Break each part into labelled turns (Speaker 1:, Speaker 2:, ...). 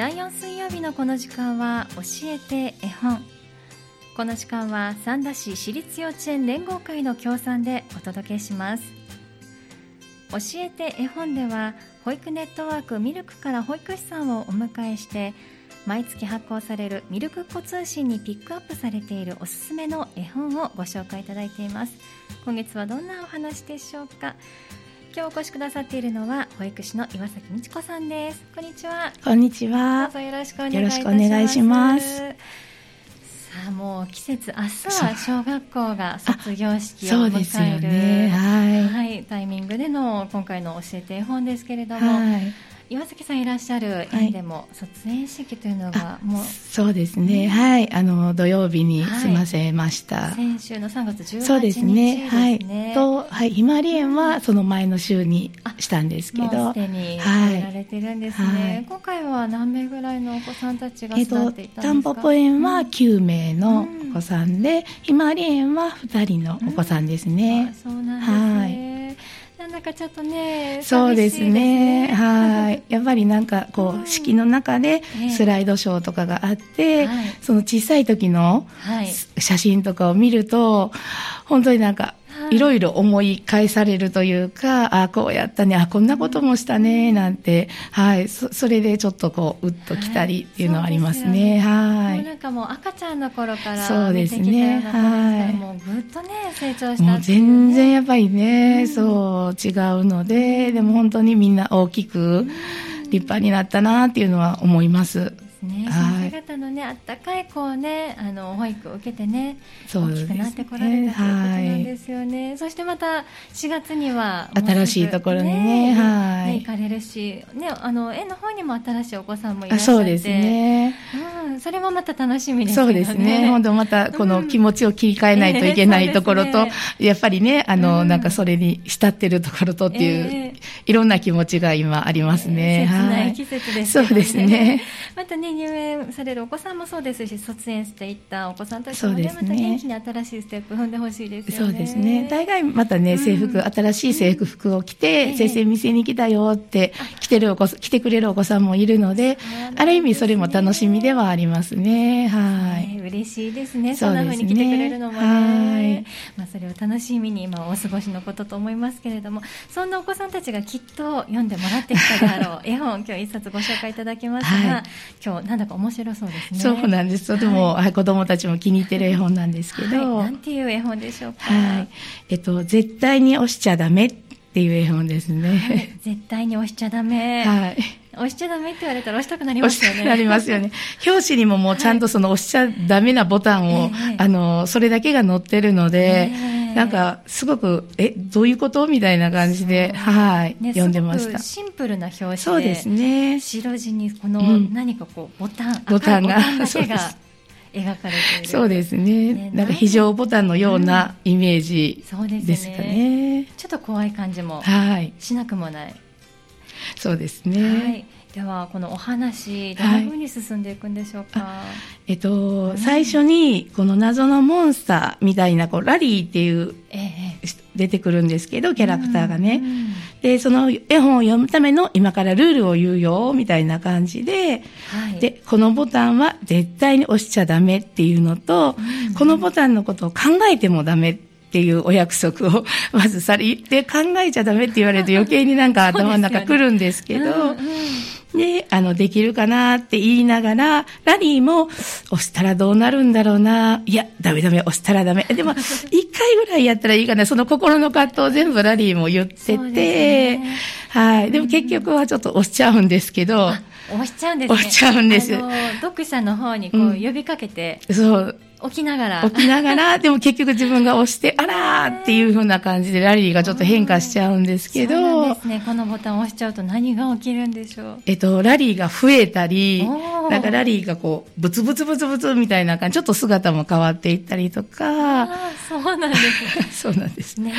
Speaker 1: 第4水曜日のこの時間は教えて絵本。この時間は三田市私立幼稚園連合会の協賛でお届けします。教えて絵本では保育ネットワークミルクから保育士さんをお迎えして毎月発行されるミルクっ子通信にピックアップされているおすすめの絵本をご紹介いただいています。今月はどんなお話でしょうか？今日お越しくださっているのは保育士の岩崎美智子さんです。こんにちは。
Speaker 2: こんにちは。
Speaker 1: どうぞよろしくお願い
Speaker 2: よろしくお願いします。さ
Speaker 1: あもう季節明日は小学校が卒業式を迎える、ね、
Speaker 2: はい、
Speaker 1: はい、タイミングでの今回の教えて絵本ですけれども、はい岩崎さんいらっしゃる園でも卒園式というのがもう、
Speaker 2: そうですね、はい。あの土曜日に済ませました、はい、
Speaker 1: 先週の3月18日
Speaker 2: そうですね、はい。と、はい、ひまわり園はその前の週にしたんですけど。
Speaker 1: すでにやられてるんですね、はい、今回は何名ぐらいのお子さんたちが育っていたんですか、えっと、タン
Speaker 2: ポポ園は9名のお子さんで、うん、ひまわり園は2人のお子さんですね、
Speaker 1: うん、そうなんですね、はいなんだかちょっとね、
Speaker 2: そうですね。はい。やっぱりなんかこう、式の中でスライドショーとかがあって、その小さい時の写真とかを見ると、本当になんかいろいろ思い返されるというか、ああ、こうやったね、あこんなこともしたね、なんて、はい、そそれでちょっとこう、うっときたりっていうのはありますね。はい。
Speaker 1: もうなんかもう赤ちゃんの頃から
Speaker 2: そうですね。はい。
Speaker 1: もうぐっとね、成長した、ね、
Speaker 2: もう全然やっぱりね、うん、そう違うので、でも本当にみんな大きく、立派になったなっていうのは思います。
Speaker 1: ね、はい、姿のね、あったかいこうね、あの保育を受けてね、大きくなってこられたということなんですよね。はい、そしてまた4月には、
Speaker 2: 新しいところにね、ねはい、
Speaker 1: 行かれるし、ね、あの園の方にも新しいお子さんもいらっしゃって、
Speaker 2: そうですね。
Speaker 1: うん、それもまた楽しみです
Speaker 2: ね。そうですね。本当またこの気持ちを切り替えないといけないところと、うんね、やっぱりね、あの、うん、なんかそれに慕ってるところとっていう、えー、いろんな気持ちが今ありますね。
Speaker 1: えー、切ない季節です
Speaker 2: ね。そうですね。
Speaker 1: またね入園されるお子さんもそうですし卒園していったお子さんたちもね、ね、また元気に新しいステップ踏んでほしいですよ
Speaker 2: ね。そうですね大概またね制服、うん、新しい制服服を着て、うん、先生店に来たよって来てるお子来てくれるお子さんもいるので、ある意味それも楽しみではありますね。はい、
Speaker 1: ね、嬉しいですね。そんな風に来てくれるのもね。まあそれを楽しみに今お過ごしのことと思いますけれども、そんなお子さんたちがきっと読んでもらってきたであろう 絵本今日一冊ご紹介いただきますが、はい、今日なんだか面白そうですね。
Speaker 2: そうなんです。とても、はい、子供たちも気に入ってる絵本なんですけど。
Speaker 1: はい、なんていう絵本でしょうか。
Speaker 2: はい。えっと、絶対に押しちゃダメっていう絵本ですね。はい、
Speaker 1: 絶対に押しちゃダメ。
Speaker 2: はい。
Speaker 1: 押しちゃダメって言われたら押したくなりますよね。
Speaker 2: なりますよね。表紙にももうちゃんとその押しちゃダメなボタンを、はい、あの、それだけが載ってるので、なんか、すごく、え、どういうことみたいな感じで、はい、ね、読んでました。
Speaker 1: シンプルな表紙で。
Speaker 2: そうですね。
Speaker 1: 白地にこの、何かこう、ボタン、
Speaker 2: ボタンが、
Speaker 1: そうです。描かれている
Speaker 2: そうですね、ね、なんか非常ボタンのようなイメージですかねうんね、
Speaker 1: ちょっと怖い感じもしなくもない、はい
Speaker 2: そうですね。
Speaker 1: はい。ではこのお話どんな風に進んでいくんでしょうか？は
Speaker 2: い、えっと、最初にこの謎のモンスターみたいなこうラリーっていう、ええ、出てくるんですけどキャラクターがね。でその絵本を読むための今からルールを言うよみたいな感じで、はい、でこのボタンは絶対に押しちゃダメっていうのと、このボタンのことを考えてもダメってっていうお約束をまずされて考えちゃダメって言われると余計になんか頭の中来るんですけど、で、あの、できるかなって言いながら、ラリーも、押したらどうなるんだろうな。いや、ダメダメ、押したらダメ。でも、一回ぐらいやったらいいかな。その心の葛藤を全部ラリーも言ってて、ね、はい。でも結局はちょっと押しちゃうんですけど、
Speaker 1: 押しちゃうんですね。
Speaker 2: 押しちゃうんです。
Speaker 1: 読者の方にこう呼びかけて、
Speaker 2: うん、そう。
Speaker 1: 起きながら。
Speaker 2: 起きながら、でも結局自分が押して、あらーっていう風な感じでラリーがちょっと変化しちゃうんですけど。
Speaker 1: そうですね。このボタンを押しちゃうと何が起きるんでしょう
Speaker 2: えっと、ラリーが増えたり、なんかラリーがこう、ブツブツブツブツみたいな感じ、ちょっと姿も変わっていったりとか。
Speaker 1: そうなんですね。
Speaker 2: そうなんです。ね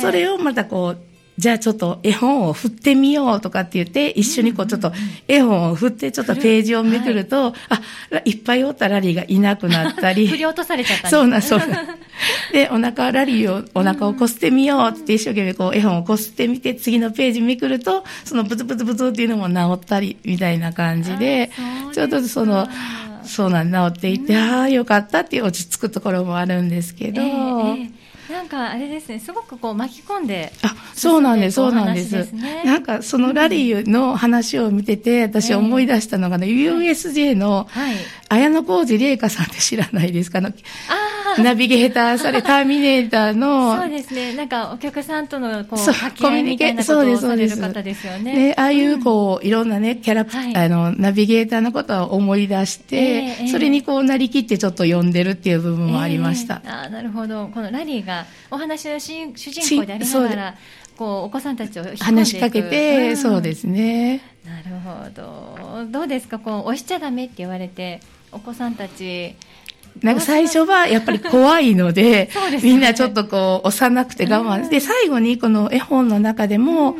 Speaker 2: それをまたこう、じゃあちょっと絵本を振ってみようとかって言って、一緒にこうちょっと絵本を振ってちょっとページをめくると、はい、あ、いっぱいおったラリーがいなくなったり。
Speaker 1: 振り落とされちゃった
Speaker 2: り。そうな、そうな。で、お腹ラリーを、お腹をこすってみようって一生懸命こう絵本をこすってみて、次のページめくると、そのブツブツブツっていうのも治ったり、みたいな感じで、ちょっとその、そうなん、治っていて、ああ、よかったっていう落ち着くところもあるんですけど、えーえー
Speaker 1: なんかあれですね、すごくこう巻き込んで、
Speaker 2: あ、そうなんです、そうなんです。なんかそのラリーの話を見てて、私思い出したのがね、USJ の、綾小路玲香さんって知らないですか？ナビゲーターされ、ターミネーターの。
Speaker 1: そうですね。なんかお客さんとのこう、掛け合いみたいなことをされる方ですよね。
Speaker 2: ね、ああいうこう、いろんなね、キャラクター、あの、ナビゲーターのことを思い出して、それにこうなりきってちょっと読んでるっていう部分もありました。
Speaker 1: あなるほど。このラリーがお話の主人公でありながら、こうお子さんたちを
Speaker 2: 話しかけて、うん、そうですね。
Speaker 1: なるほど。どうですか、こう押しちゃダメって言われて、お子さんたち。
Speaker 2: なんか最初はやっぱり怖いので、でね、みんなちょっとこう押さなくて我慢して、最後にこの絵本の中でも、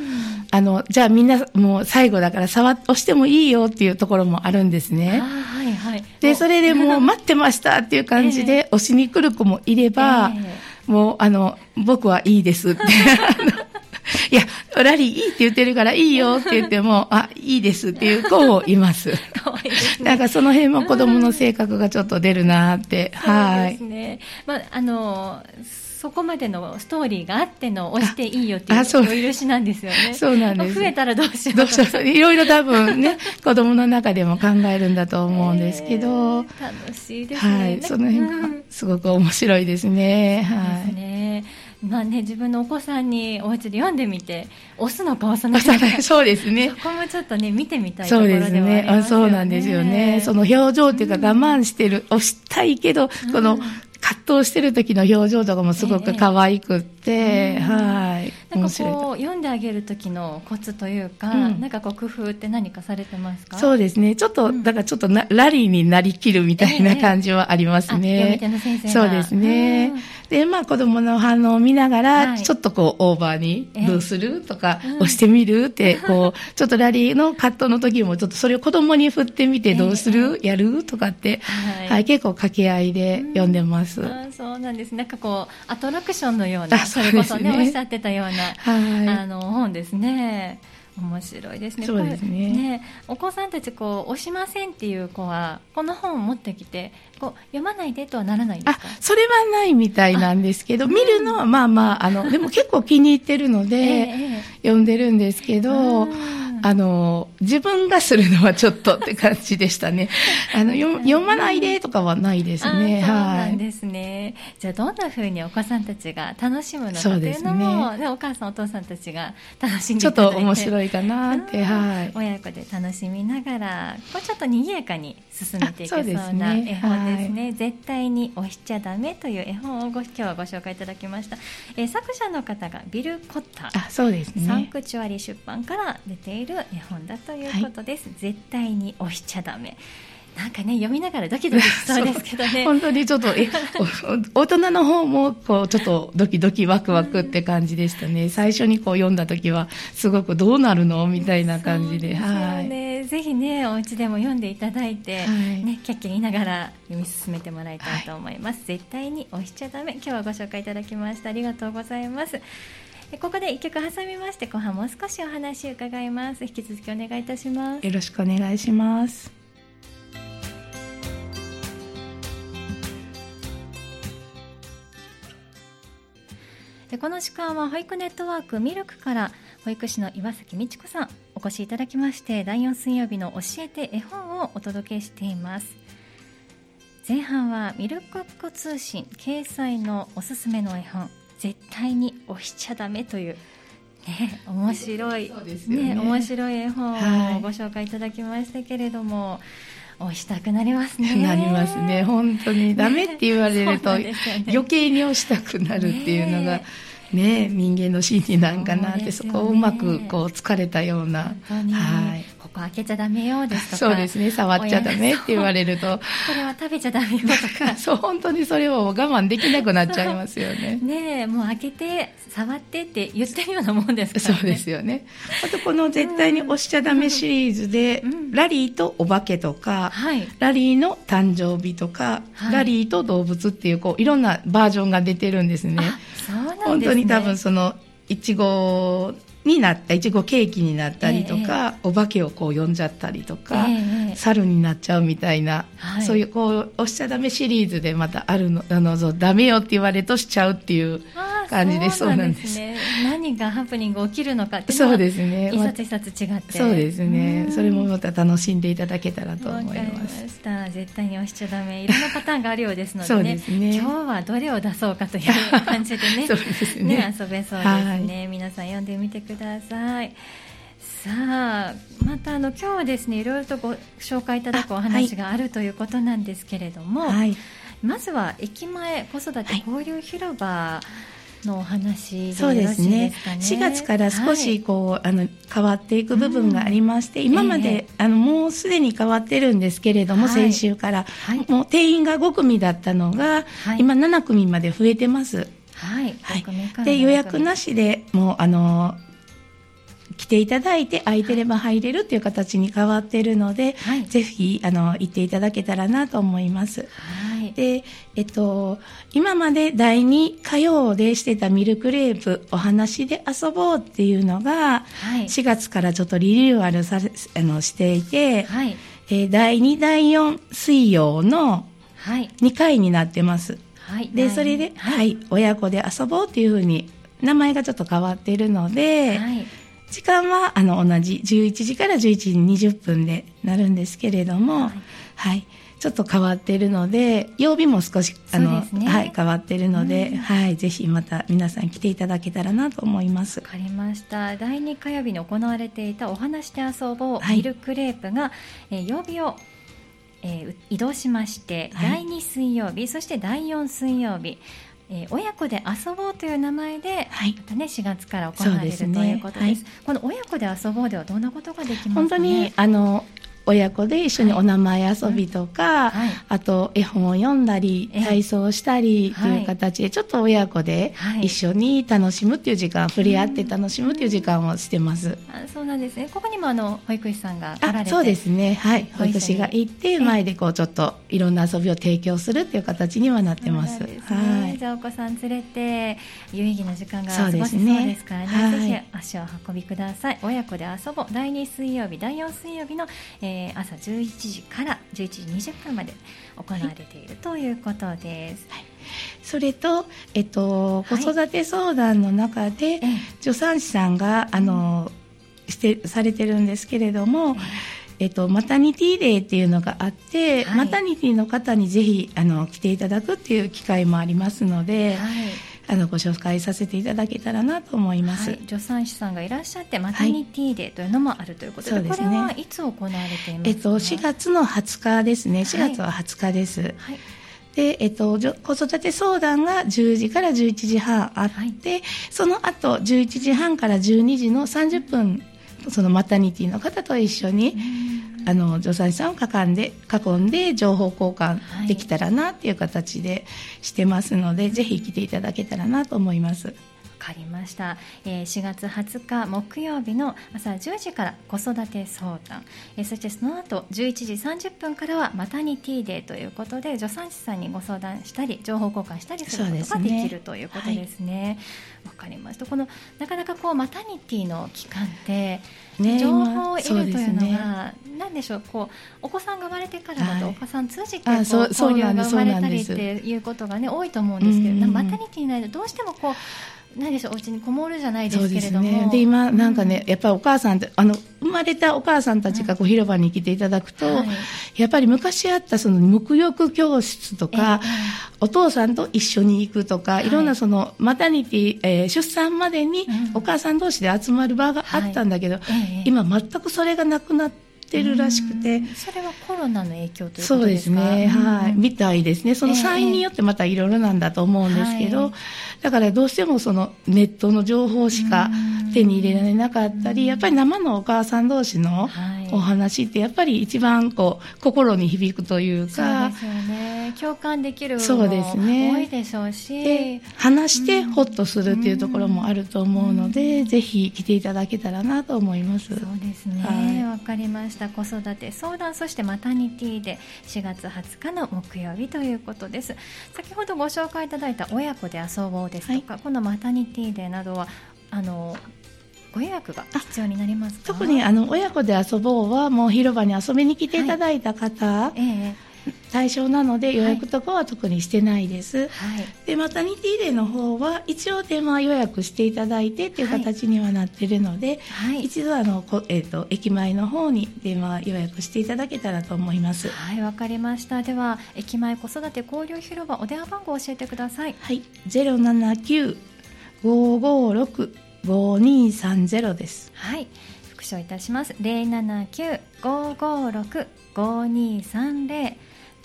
Speaker 2: あの、じゃあみんなもう最後だから触押してもいいよっていうところもあるんですね。
Speaker 1: はいはい。
Speaker 2: で、それでもう待ってましたっていう感じで 押しに来る子もいれば、えーもう、あの、僕はいいですって。いや、ラリーいいって言ってるからいいよって言っても、あ、いいですっていう子もいます。かわいいですね。なんかその辺も子供の性格がちょっと出るなって、はい。そうですね。
Speaker 1: まあ、あの、そこまでのストーリーがあっての押していいよっていうお許しなんですよね。
Speaker 2: そうなんです。
Speaker 1: 増えたらどうしようどうしよ
Speaker 2: う。いろいろ多分ね、子供の中でも考えるんだと思うんですけど。
Speaker 1: えー、楽しいですね。はい。
Speaker 2: その辺がすごく面白いですね。はい。ね。
Speaker 1: まあね、自分のお子さんにお家で読んでみて、押すのか押さないのか。
Speaker 2: そうですね。
Speaker 1: そこもちょっとね、見てみたいところではありますよね。そうですね。
Speaker 2: そうなんですよね。その表情っていうか我慢してる、押したいけど、この葛藤してる時の表情とかもすごく可愛くって、えー、はい。
Speaker 1: なんかこう、読んであげる時のコツというか、うん、なんかこう、工夫って何かされてますか？
Speaker 2: そうですね。ちょっと、だからちょっとな、ラリーになりきるみたいな感じはありますね。
Speaker 1: えー、先生
Speaker 2: そうですね。で、まあ子供の反応を見ながら、はい、ちょっとこう、オーバーに、どうする、とか、押してみるって、こう、ちょっとラリーの葛藤の時も、ちょっとそれを子供に振ってみて、どうする、やる？とかって、はい、結構掛け合いで読んでます。
Speaker 1: そうなんです。なんかこう、アトラクションのような、それこそね、おっしゃってたような、はい、あの、本ですね。面白いですね。
Speaker 2: そうですね。ね
Speaker 1: お子さんたちこう押しませんっていう子はこの本を持ってきてこう読まないでとはならないですか？
Speaker 2: あ、それはないみたいなんですけど、見るのはまあまああのでも結構気に入ってるので、えー、読んでるんですけど。あの、自分がするのはちょっとって感じでしたね。あの、読まないでとかはないですね。はい。そう
Speaker 1: なんですね。じゃあ、どんなふうにお子さんたちが楽しむのかというのも、ね、お母さん、お父さんたちが楽しんで
Speaker 2: ちょっと面白いかなって、はい。
Speaker 1: 親子で楽しみながら、こうちょっと賑やかに進めていけそうな絵本ですね。絶対に押しちゃダメという絵本をご今日はご紹介いただきました。えー、作者の方がビル・コッター。
Speaker 2: あ、そうですね。
Speaker 1: サンクチュアリ出版から出ているる絵本だということです、はい、絶対に押しちゃダメ。なんかね読みながらドキドキしそうですけどね。
Speaker 2: 本当にちょっとえ大人の方もこうちょっとドキドキワクワクって感じでしたね、最初にこう読んだ時はすごくどうなるのみたいな感じで。
Speaker 1: はい、ね、ぜひねお家でも読んでいただいて、はい、ねキャッキャ言いながら読み進めてもらいたいと思います、はい、絶対に押しちゃダメ。今日はご紹介いただきましたありがとうございますここで一曲挟みまして後半もう少しお話を伺います。引き続きお願いいたします。
Speaker 2: よろしくお願いします。
Speaker 1: でこの時間は保育ネットワークミルクから保育士の岩崎美智子さんお越しいただきまして第4水曜日の教えて絵本をお届けしています。前半はミルクック通信掲載のおすすめの絵本絶対に押しちゃだめというね、面白い、ね、ね、面白い絵本をご紹介いただきましたけれども、はい、押したくなりますね。
Speaker 2: なりますね。本当に。ダメって言われると、ね、余計に押したくなるっていうのが、ね、人間の心理なんかなって、そ、ね,、こをうまくこう疲れたような、
Speaker 1: はい、ここ開けちゃダメよですとか
Speaker 2: そうですね。触っちゃダメって言われると。
Speaker 1: これは食べちゃダメよとか。
Speaker 2: そう本当にそれを我慢できなくなっちゃいますよね。
Speaker 1: ねもう開けて触ってって言ってるようなもんですから、
Speaker 2: ね、そうですよね。あとこの絶対に押しちゃダメシリーズで、うん、ラリーとお化けとか、はい、ラリーの誕生日とか、はい、ラリーと動物っていうこういろんなバージョンが出てるんですね。
Speaker 1: そうなんですね。
Speaker 2: 本当に多分そのいちごになったいちごケーキになったりとか、えー、お化けをこう呼んじゃったりとか、えー、猿になっちゃうみたいな、はい、そういうこう押しちゃダメシリーズでまたあるのあのダメよって言われるとしちゃうっていう感じでそうなんです、ね、
Speaker 1: 何がハプニング起きるのかっていう
Speaker 2: のはそうですね。
Speaker 1: 一冊一冊違って。
Speaker 2: そうですね。それもまた楽しんでいただけたらと思います。ま
Speaker 1: した絶対に押しちゃダメいろんなパターンがあるようですのでね。でね。今日はどれを出そうかという感じでね。
Speaker 2: そうですね、
Speaker 1: ね、遊べそうですね、はい、皆さん読んでみてください。さあまたあの今日はですねいろいろとご紹介いただくお話があるということなんですけれども、はい、まずは駅前子育て交流広場、のお話そうですね。
Speaker 2: 4月から少しこう、はい、あの変わっていく部分がありまして、うん、今まで、えー、あのもうすでに変わってるんですけれども、はい、先週から、はい、もう定員が5組だったのが、今7組まで増えてます。
Speaker 1: はい、はい、
Speaker 2: で。予約なしでもうあの来ていただいて空いてれば入れるっていう形に変わっているので、はい、ぜひあの行っていただけたらなと思います。はい、で、えっと、今まで第2火曜でしてたミルクレープお話で遊ぼうっていうのが、はい、4月からちょっとリニューアルさあのしていて、はい、えー、第2、第4水曜の2回になってます。はい、で、それで、はい、親子で遊ぼうっていうふうに名前がちょっと変わっているので、はい。時間はあの同じ11時から11時20分でなるんですけれども、はい、はい、ちょっと変わっているので曜日も少しあの、ね、はい、変わっているので、うん、はい、ぜひまた皆さん来ていただけたらなと思います。
Speaker 1: わかりました。第2火曜日に行われていたお話で遊ぼう、はい、ミルクレープが、えー、曜日をえー、移動しまして、はい、第2水曜日そして第4水曜日えー、親子で遊ぼうという名前で、はい、またね4月から行われる、ということです、はい、この親子で遊ぼうではどんなことができますか、ね、
Speaker 2: 本当にあの親子で一緒にお名前遊びとか、はい、あと絵本を読んだり、体操したりという形で、ちょっと親子で一緒に楽しむっていう時間、触れ合って楽しむっていう時間をしてます。
Speaker 1: あそうなんですね。ここにもあの保育士さんがあ
Speaker 2: そうですね。はい。保育士が行って、前でこうちょっといろんな遊びを提供するっていう形にはなってます。すね、
Speaker 1: はい。じゃあお子さん連れて、有意義な時間が過ごせそうですからね。ねぜひ足を運びください。親子で遊ぼう。第2水曜日、第4水曜日の、えーえー、朝11時から11時20分まで行われているということです。はい、
Speaker 2: それと、えっと、子育て相談の中で、助産師さんが、あの、してされてるんですけれども、えっと、マタニティデーっていうのがあって、はい、マタニティの方にぜひあの来ていただくっていう機会もありますので、はいあのご紹介させていただけたらなと思います、はい、
Speaker 1: 助産師さんがいらっしゃってマタニティデーというのもあるということで、はい、これはいつ行われていますか、えっと、
Speaker 2: 4月の20日ですね。4月は20日です、はい。で、えっと、子育て相談が10時から11時半あって、はい、その後11時半から12時の30分そのマタニティの方と一緒にあの助産師さんを囲んで囲んで情報交換できたらなっていう形でしてますので、はい、ぜひ来ていただけたらなと思います。
Speaker 1: かりました、えー、4月20日木曜日の朝10時から子育て相談、えー、そしてその後11時30分からはマタニティデーということで助産師さんにご相談したり情報交換したりすることができる、ということですね。わ、はい、かりました。このなかなかこうマタニティの期間ってね、情報を得るというのが、なんでしょうこうお子さんが生まれてからだと、お子さん通じてこう交流が生まれたりっていうことが、ね、多いと思うんです。けど、マタニティ内でどうしてもこうないでしょうお家にこもるじゃないですけれども。で、
Speaker 2: ね、今なんかね、やっぱりお母さんあの生まれたお母さんたちがこう広場に来ていただくと、はい、やっぱり昔あったその沐浴教室とか、えー、お父さんと一緒に行くとか、はい、いろんなそのマタニティ、えー、出産までにお母さん同士で集まる場があったんだけど、はい。えー、今全くそれがなくなって。てるらしくて、
Speaker 1: それはコロナの影響ということです
Speaker 2: か？そうですね、はい、みたいですね、そのサインによってまたいろいろなんだと思うんですけど、えー、だからどうしてもそのネットの情報しか手に入れられなかったり、やっぱり生のお母さん同士のお話ってやっぱり一番こう心に響くというか。
Speaker 1: そうですよね。共感できるそうですね。多いでしょうし。
Speaker 2: 話してほっとするっていうところもあると思うので、うん、ぜひ来ていただけたらなと思います。
Speaker 1: そうですね。わ、はい、かりました。子育て相談そしてマタニティで4月20日の木曜日ということです。先ほどご紹介いただいた親子で遊ぼうですとか、はい、このマタニティデーなどはあのご予約が必要になります
Speaker 2: 特にあの親子で遊ぼうはもう広場に遊びに来ていただいた方、はい、えー対象なので予約とかは特にしてないです、はい、でマタニティデーの方は一応電話予約していただいてっていう形にはなってるので、はい、一度あの、えーと、駅前の方に電話予約していただけたらと思います。
Speaker 1: はいわかりました。では駅前子育て交流広場お電話番号を教えてください。
Speaker 2: はい。079-556 5230です。
Speaker 1: はい。復唱いたします。079-556-5230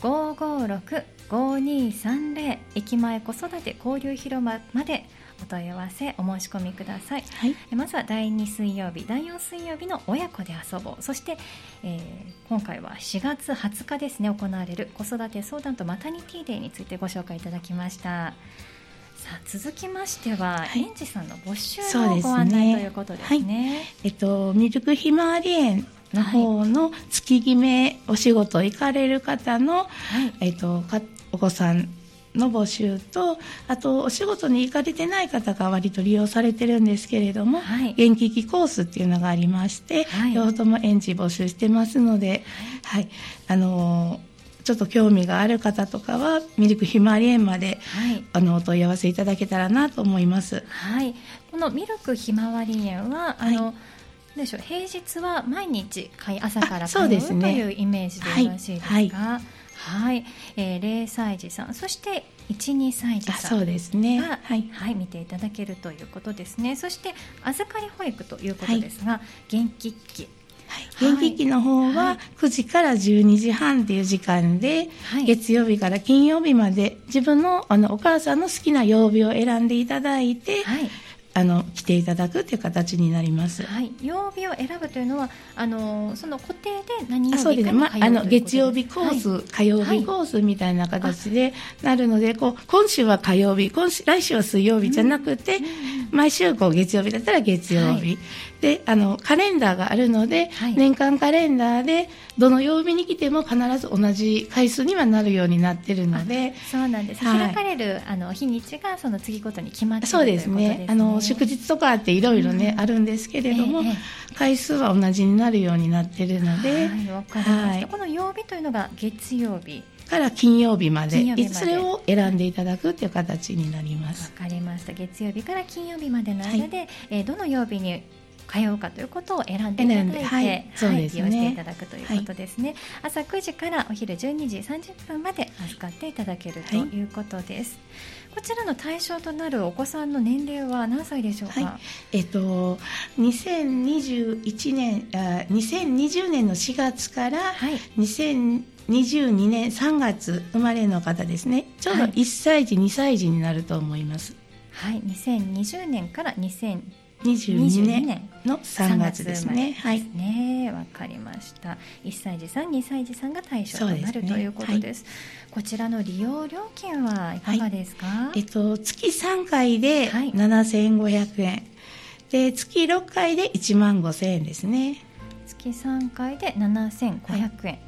Speaker 1: 556-5230駅前子育て交流広場までお問い合わせお申し込みください、はい、まずは第2水曜日第4水曜日の親子で遊ぼうそして、えー、今回は4月20日ですね行われる子育て相談とマタニティデーについてご紹介いただきましたさあ続きましては、はい、園児さんの募集のご案内ということですね。はい、
Speaker 2: えっとミルクひまわり園の方の月決めお仕事行かれる方の、はい、えっとお子さんの募集とあとお仕事に行かれてない方が割と利用されてるんですけれども、はい、元気期コースっていうのがありまして、はい、両方とも園児募集してますので、はい、あのーちょっと興味がある方とかはミルクひまわり園まで、はい、あのお問い合わせいただけたらなと思います。
Speaker 1: はい、このミルクひまわり園はあの、はい、でしょう。平日は毎日朝から通う、ね、というイメージでよろしいですか？はい、はい。はい、えー、0歳児さん。そして12歳児さんそうですね。はい、はい、見ていただけるということですね。そして預かり保育ということですが、はい、元気。期
Speaker 2: 元気期の方は9時から12時半っていう時間で、月曜日から金曜日まで自分のあのお母さんの好きな曜日を選んでいただいて、あの来ていただくという形になります。
Speaker 1: はい、曜日を選ぶというのはあのその固定で何曜日か
Speaker 2: まあ、あの月曜日コース、はい、火曜日コースみたいな形でなるので、こう今週は火曜日、今週来週は水曜日じゃなくて、うん、毎週こう月曜日だったら月曜日、であのカレンダーがあるので、はい、年間カレンダーでどの曜日に来ても必ず同じ回数にはなるようになってるので。
Speaker 1: そうなんです、はい、開かれるあの日にちがその次ごとに決まっている
Speaker 2: そうですね、あの祝日とかっていろいろね、うん、あるんですけれども、えー、回数は同じになるようになってるので、
Speaker 1: はい、この曜日というのが月曜日。
Speaker 2: から金曜日までいずれを選んでいただくという形になります。
Speaker 1: わかりました。月曜日から金曜日までの間で、はい、えー、どの曜日に通うかということを選んでいただいて、はい、そうですね、利用していただくということですね、はい、朝9時からお昼12時30分まで預かっていただけるということです、はい、こちらの対象となるお子さんの年齢は何歳でしょうか、
Speaker 2: えっと、2021年あ2020年の4月から、はい、2022年3月生まれの方ですね。ちょうど1歳児、2歳児になると思います。
Speaker 1: はい。2020年から2000
Speaker 2: 22年の3月ですね。
Speaker 1: はい。ね、わかりました。1歳児さん、2歳児さんが対象となる、ね、ということです。はい、こちらの利用料金はいかがですか？は
Speaker 2: い、えっと月3回で7500円、はい、で月6回で1万5000円ですね。
Speaker 1: 月3回で7500円。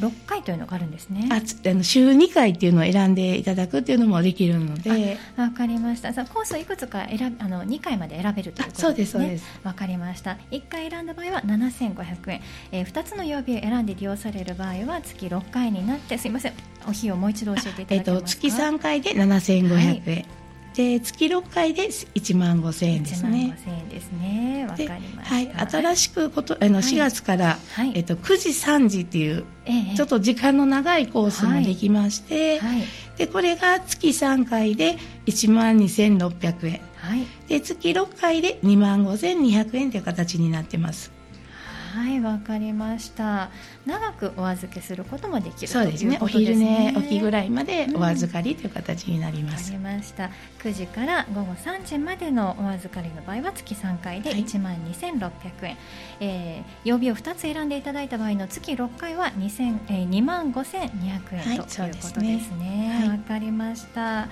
Speaker 1: 6回というのがあるんですね。あ
Speaker 2: あの週2回っていうのを選んでいただくっていうのもできるので。
Speaker 1: わかりました。さコースいくつか選あの2回まで選べるということですね。わかりました。1回選んだ場合は7500円、えー、2つの曜日を選んで利用される場合は月6回になってすいません。お費用もう一度教えていただけますか、えーと、
Speaker 2: 月3回で7500円、はいで月6回で1万5千円ですね。
Speaker 1: 1万円ですね。わかりま
Speaker 2: はい、新しくことあの4月から、はい、えっと9時3時っていう、えちょっと時間の長いコースもできまして、はい、でこれが月3回で1万2600円、はい、で月6回で2万5200円という形になってます。
Speaker 1: はいわかりました。長くお預けすることもできる
Speaker 2: そうですね、ね、お昼寝起きぐらいまでお預かりという形になります、
Speaker 1: うん、りました。9時から午後3時までのお預かりの場合は月3回で1万2600円、はい、えー、曜日を2つ選んでいただいた場合の月6回は2えー、2万5200円、はい、ということですね。わ、はい、かりました。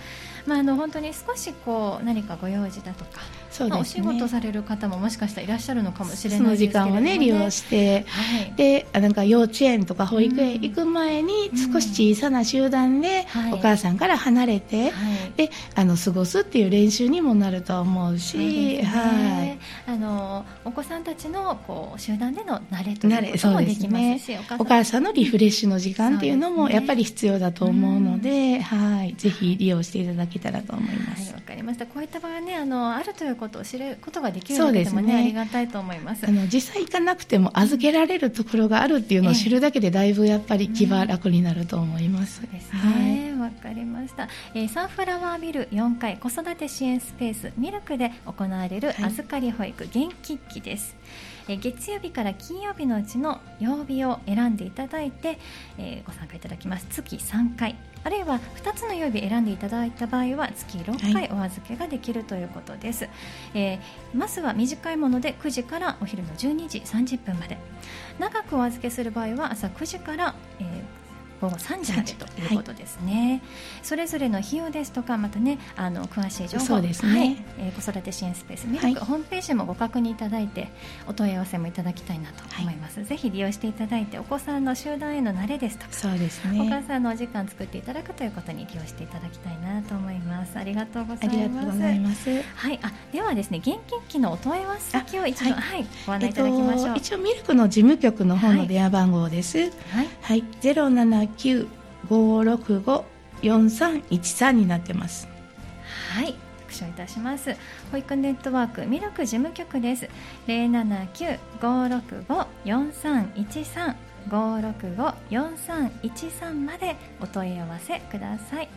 Speaker 1: まああの本当に少しこう何かご用事だとかそうですね、まあ、お仕事される方ももしかしたらいらっしゃるのかもしれないですけれども、ね、その時間をね。
Speaker 2: 利用して、はい、でなんか幼稚園とか保育園行く前に少し小さな集団でお母さんから離れて、はい、であの過ごすっていう練習にもなると思うし、ね、はい、
Speaker 1: あのお子さんたちのこう集団での慣れということもできますし、
Speaker 2: ね、お母さんのリフレッシュの時間。っていうのもやっぱり必要だと思うので、はい、ぜひ利用していただけたらと思います。
Speaker 1: わ、かりました。こういった場合ねあのあるということを知ることができるだけでもね、ね、ありがたいと思います
Speaker 2: あの実際行かなくても預けられるところがあるっていうのを知るだけでだいぶやっぱり気は楽になると思います、
Speaker 1: うん、ですね。わ、はい、かりました、えー、サンフラワービル4階子育て支援スペースミルクで行われる預かり保育元気期です、はいえ月曜日から金曜日のうちの曜日を選んでいただいて、えー、ご参加いただきます。月3回。あるいは2つの曜日選んでいただいた場合は月6回お預けができるということです、はい、えー、まずは短いもので9時からお昼の12時30分まで。長くお預けする場合は朝9時から、えー午後3時までということですね、はい、それぞれの費用ですとかまたねあの詳しい情報
Speaker 2: そうですね、はい。
Speaker 1: えー、子育て支援スペースミルク、はい、ホームページもご確認いただいてお問い合わせもいただきたいなと思います、ぜひ利用していただいてお子さんの集団への慣れですとか
Speaker 2: そうですね。
Speaker 1: お母さんのお時間作っていただくということに利用していただきたいなと思います。ありがとうございます。ありがとうございます。はい。あではですね現金機のお問い合わせ先を一度はい、ご案内いただきましょう、えっと、
Speaker 2: 一応ミルクの事務局の方の電話番号です。はい、はい、079 565-4313になってます。
Speaker 1: はい復唱いたします。保育ネットワークミルク事務局です。079-565-4313 565-4313までお問い合わせください。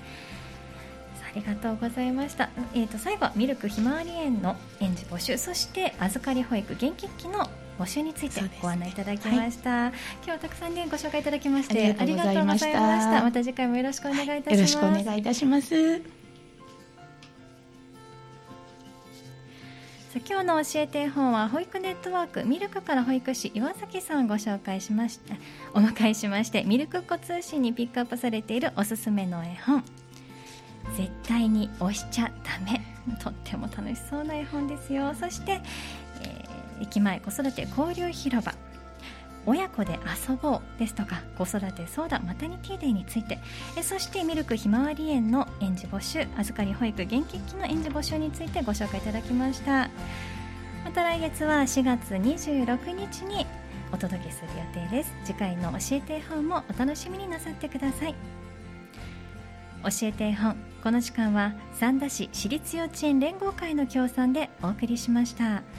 Speaker 1: ありがとうございました。えっ、ー、と最後はミルクひまわり園の園児募集、そして預かり保育元気期の募集についてご案内いただきました、ねはい、今日はたくさんねご紹介いただきましてありがとうございました。また。次回もよろしくお願いいたします、よろしく
Speaker 2: お願いいたします。さ
Speaker 1: あ、今日の教えて絵本は保育ネットワークミルクから保育士岩崎さんをご紹介しました。お迎えしましてミルクっ子通信にピックアップされているおすすめの絵本。絶対に押しちゃダメ。とっても楽しそうな絵本ですよ。そして、えー駅前子育て交流広場。親子で遊ぼうですとか子育て相談マタニティデーについて。えそしてミルクひまわり園の園児募集預かり保育元気期の園児募集についてご紹介いただきました。また来月は4月26日にお届けする予定です。次回の教えて絵本もお楽しみになさってください。教えて絵本この時間は三田市私立幼稚園連合会の協賛でお送りしました。